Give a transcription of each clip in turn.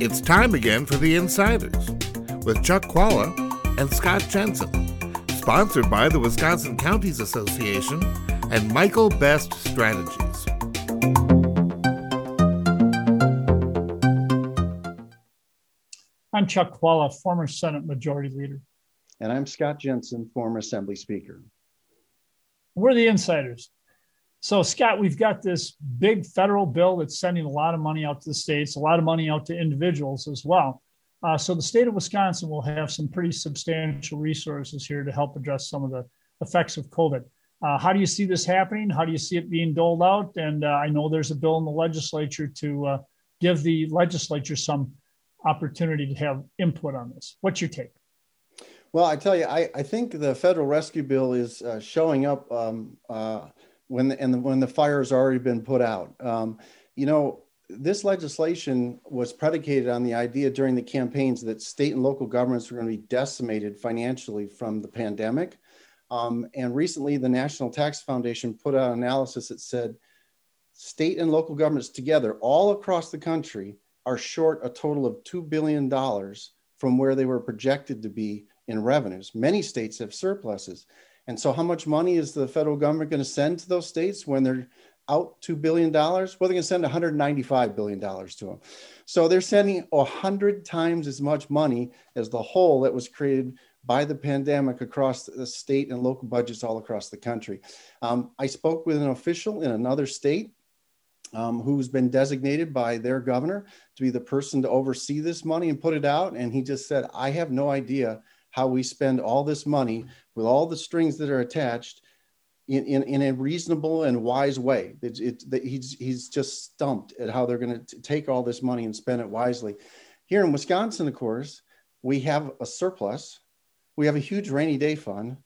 It's time again for The Insiders with Chuck Chvala and Scott Jensen, sponsored by the Wisconsin Counties Association and Michael Best Strategies. I'm Chuck Chvala, former Senate Majority Leader. And I'm Scott Jensen, former Assembly Speaker. We're the insiders. So, Scott, we've got this big federal bill that's sending a lot of money out to the states, a lot of money out to individuals as well. Uh, so, the state of Wisconsin will have some pretty substantial resources here to help address some of the effects of COVID. Uh, how do you see this happening? How do you see it being doled out? And uh, I know there's a bill in the legislature to uh, give the legislature some opportunity to have input on this. What's your take? Well, I tell you, I, I think the federal rescue bill is uh, showing up um, uh, when the, and the, when the fire has already been put out. Um, you know, this legislation was predicated on the idea during the campaigns that state and local governments were going to be decimated financially from the pandemic. Um, and recently, the National Tax Foundation put out an analysis that said state and local governments together, all across the country, are short a total of $2 billion from where they were projected to be in revenues. Many states have surpluses. And so, how much money is the federal government going to send to those states when they're out $2 billion? Well, they're going to send $195 billion to them. So, they're sending 100 times as much money as the whole that was created by the pandemic across the state and local budgets all across the country. Um, I spoke with an official in another state um, who's been designated by their governor to be the person to oversee this money and put it out. And he just said, I have no idea how we spend all this money with all the strings that are attached in, in, in a reasonable and wise way. It, it, he's, he's just stumped at how they're going to take all this money and spend it wisely. Here in Wisconsin, of course, we have a surplus. We have a huge rainy day fund.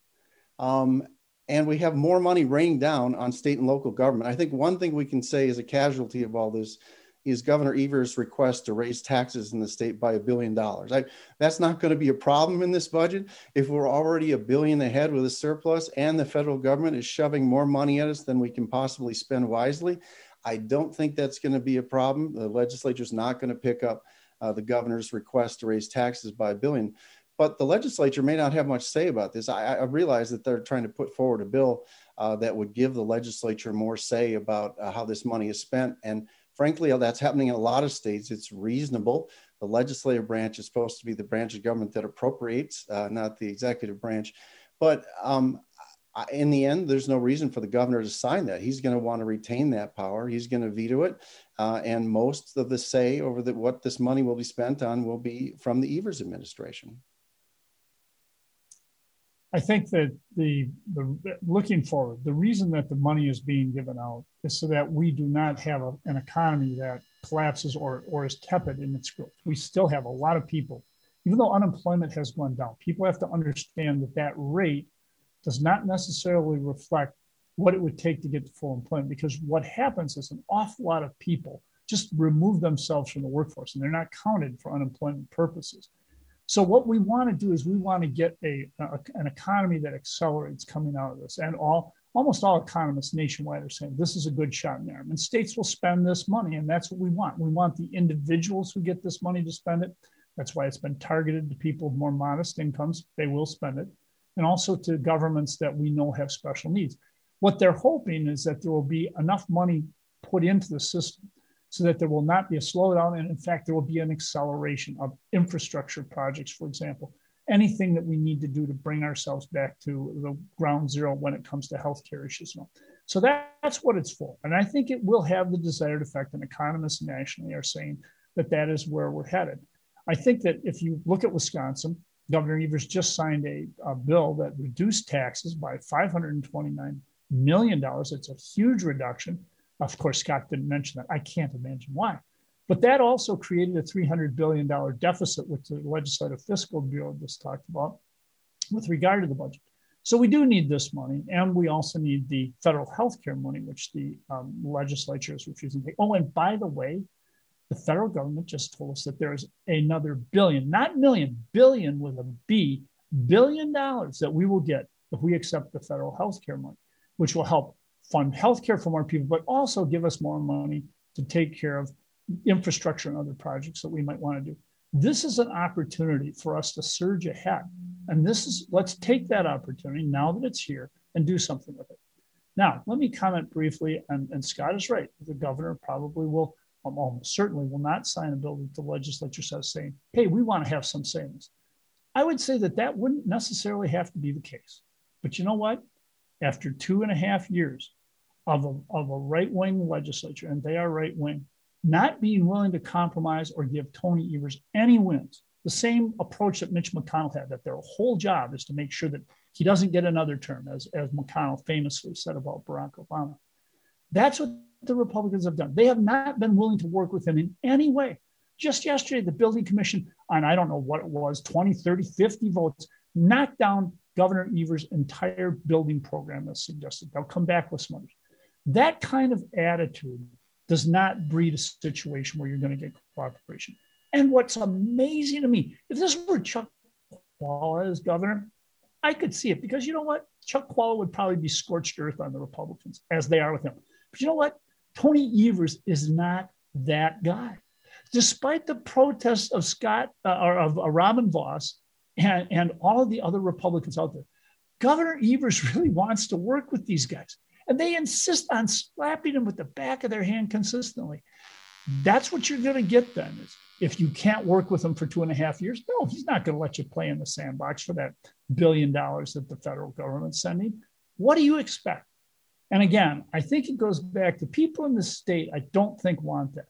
Um, and we have more money raining down on state and local government. I think one thing we can say is a casualty of all this is Governor Evers' request to raise taxes in the state by a billion dollars. That's not going to be a problem in this budget. If we're already a billion ahead with a surplus and the federal government is shoving more money at us than we can possibly spend wisely, I don't think that's going to be a problem. The legislature is not going to pick up uh, the governor's request to raise taxes by a billion. But the legislature may not have much say about this. I, I realize that they're trying to put forward a bill uh, that would give the legislature more say about uh, how this money is spent. And frankly, that's happening in a lot of states. It's reasonable. The legislative branch is supposed to be the branch of government that appropriates, uh, not the executive branch. But um, in the end, there's no reason for the governor to sign that. He's going to want to retain that power. He's going to veto it, uh, and most of the say over the, what this money will be spent on will be from the Evers administration. I think that the, the looking forward, the reason that the money is being given out is so that we do not have a, an economy that collapses or, or is tepid in its growth. We still have a lot of people, even though unemployment has gone down, people have to understand that that rate does not necessarily reflect what it would take to get to full employment because what happens is an awful lot of people just remove themselves from the workforce and they're not counted for unemployment purposes. So what we want to do is we want to get a, a, an economy that accelerates coming out of this. And all almost all economists nationwide are saying this is a good shot in the arm. And states will spend this money, and that's what we want. We want the individuals who get this money to spend it. That's why it's been targeted to people with more modest incomes. They will spend it. And also to governments that we know have special needs. What they're hoping is that there will be enough money put into the system so that there will not be a slowdown. And in fact, there will be an acceleration of infrastructure projects, for example, anything that we need to do to bring ourselves back to the ground zero when it comes to healthcare issues. So that, that's what it's for. And I think it will have the desired effect. And economists nationally are saying that that is where we're headed. I think that if you look at Wisconsin, Governor Evers just signed a, a bill that reduced taxes by $529 million. It's a huge reduction. Of course, Scott didn't mention that. I can't imagine why. But that also created a $300 billion deficit, which the Legislative Fiscal Bureau just talked about with regard to the budget. So we do need this money, and we also need the federal health care money, which the um, legislature is refusing to take. Oh, and by the way, the federal government just told us that there's another billion, not million, billion with a B, billion dollars that we will get if we accept the federal health care money, which will help fund healthcare for more people, but also give us more money to take care of infrastructure and other projects that we might want to do. This is an opportunity for us to surge ahead. And this is, let's take that opportunity now that it's here and do something with it. Now, let me comment briefly, and, and Scott is right. The governor probably will, almost certainly will not sign a bill that the legislature says saying, hey, we want to have some savings. I would say that that wouldn't necessarily have to be the case. But you know what? After two and a half years of a, of a right wing legislature, and they are right wing, not being willing to compromise or give Tony Evers any wins. The same approach that Mitch McConnell had, that their whole job is to make sure that he doesn't get another term, as, as McConnell famously said about Barack Obama. That's what the Republicans have done. They have not been willing to work with him in any way. Just yesterday, the building commission, on I don't know what it was 20, 30, 50 votes, knocked down Governor Evers' entire building program as suggested. They'll come back with some others. That kind of attitude does not breed a situation where you're going to get cooperation. And what's amazing to me, if this were Chuck Chvala as governor, I could see it because you know what? Chuck Chvala would probably be scorched earth on the Republicans as they are with him. But you know what? Tony Evers is not that guy. Despite the protests of Scott uh, or of uh, Robin Vos and, and all of the other Republicans out there, Governor Evers really wants to work with these guys. And they insist on slapping him with the back of their hand consistently. That's what you're going to get then is if you can't work with him for two and a half years, no, he's not going to let you play in the sandbox for that billion dollars that the federal government's sending. What do you expect? And again, I think it goes back to people in the state, I don't think want that.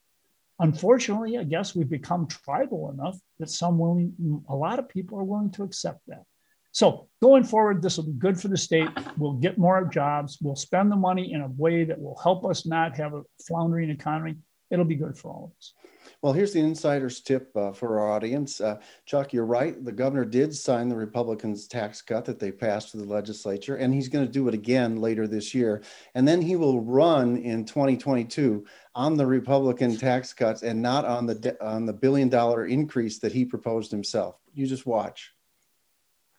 Unfortunately, I guess we've become tribal enough that some willing, a lot of people are willing to accept that. So going forward, this will be good for the state. We'll get more jobs. We'll spend the money in a way that will help us not have a floundering economy. It'll be good for all of us. Well, here's the insider's tip uh, for our audience. Uh, Chuck, you're right. The governor did sign the Republicans' tax cut that they passed to the legislature, and he's going to do it again later this year. And then he will run in 2022 on the Republican tax cuts and not on the on the billion dollar increase that he proposed himself. You just watch.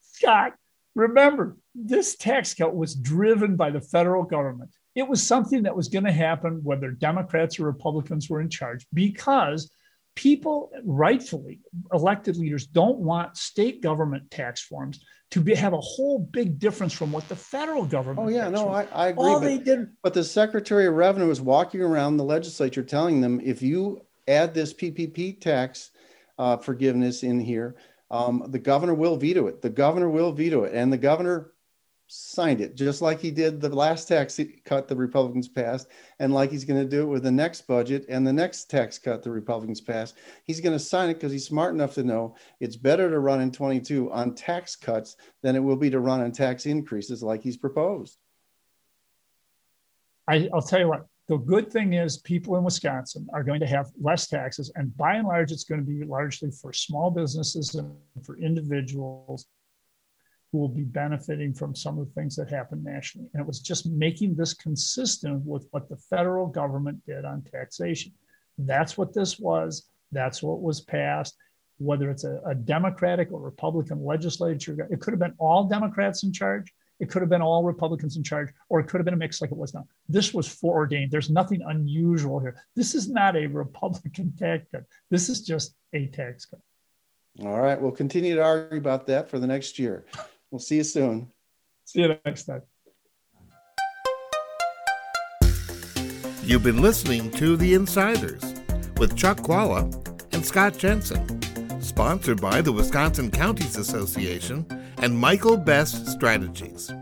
Scott, remember, this tax cut was driven by the federal government it was something that was going to happen whether Democrats or Republicans were in charge because people, rightfully, elected leaders, don't want state government tax forms to be, have a whole big difference from what the federal government. Oh yeah, no, I, I, agree. All but, they did, but the Secretary of Revenue was walking around the legislature telling them if you add this PPP tax uh, forgiveness in here, um, the governor will veto it. The governor will veto it, and the governor signed it, just like he did the last tax cut the Republicans passed, and like he's going to do it with the next budget and the next tax cut the Republicans passed. He's going to sign it because he's smart enough to know it's better to run in 22 on tax cuts than it will be to run on tax increases like he's proposed. I, I'll tell you what, the good thing is people in Wisconsin are going to have less taxes, and by and large, it's going to be largely for small businesses and for individuals who will be benefiting from some of the things that happen nationally. And it was just making this consistent with what the federal government did on taxation. That's what this was. That's what was passed. Whether it's a, a Democratic or Republican legislature, it could have been all Democrats in charge. It could have been all Republicans in charge, or it could have been a mix like it was now. This was foreordained. There's nothing unusual here. This is not a Republican tax cut. This is just a tax cut. All right. We'll continue to argue about that for the next year. We'll see you soon. See you next time. You've been listening to The Insiders with Chuck Chvala and Scott Jensen, sponsored by the Wisconsin Counties Association and Michael Best Strategies.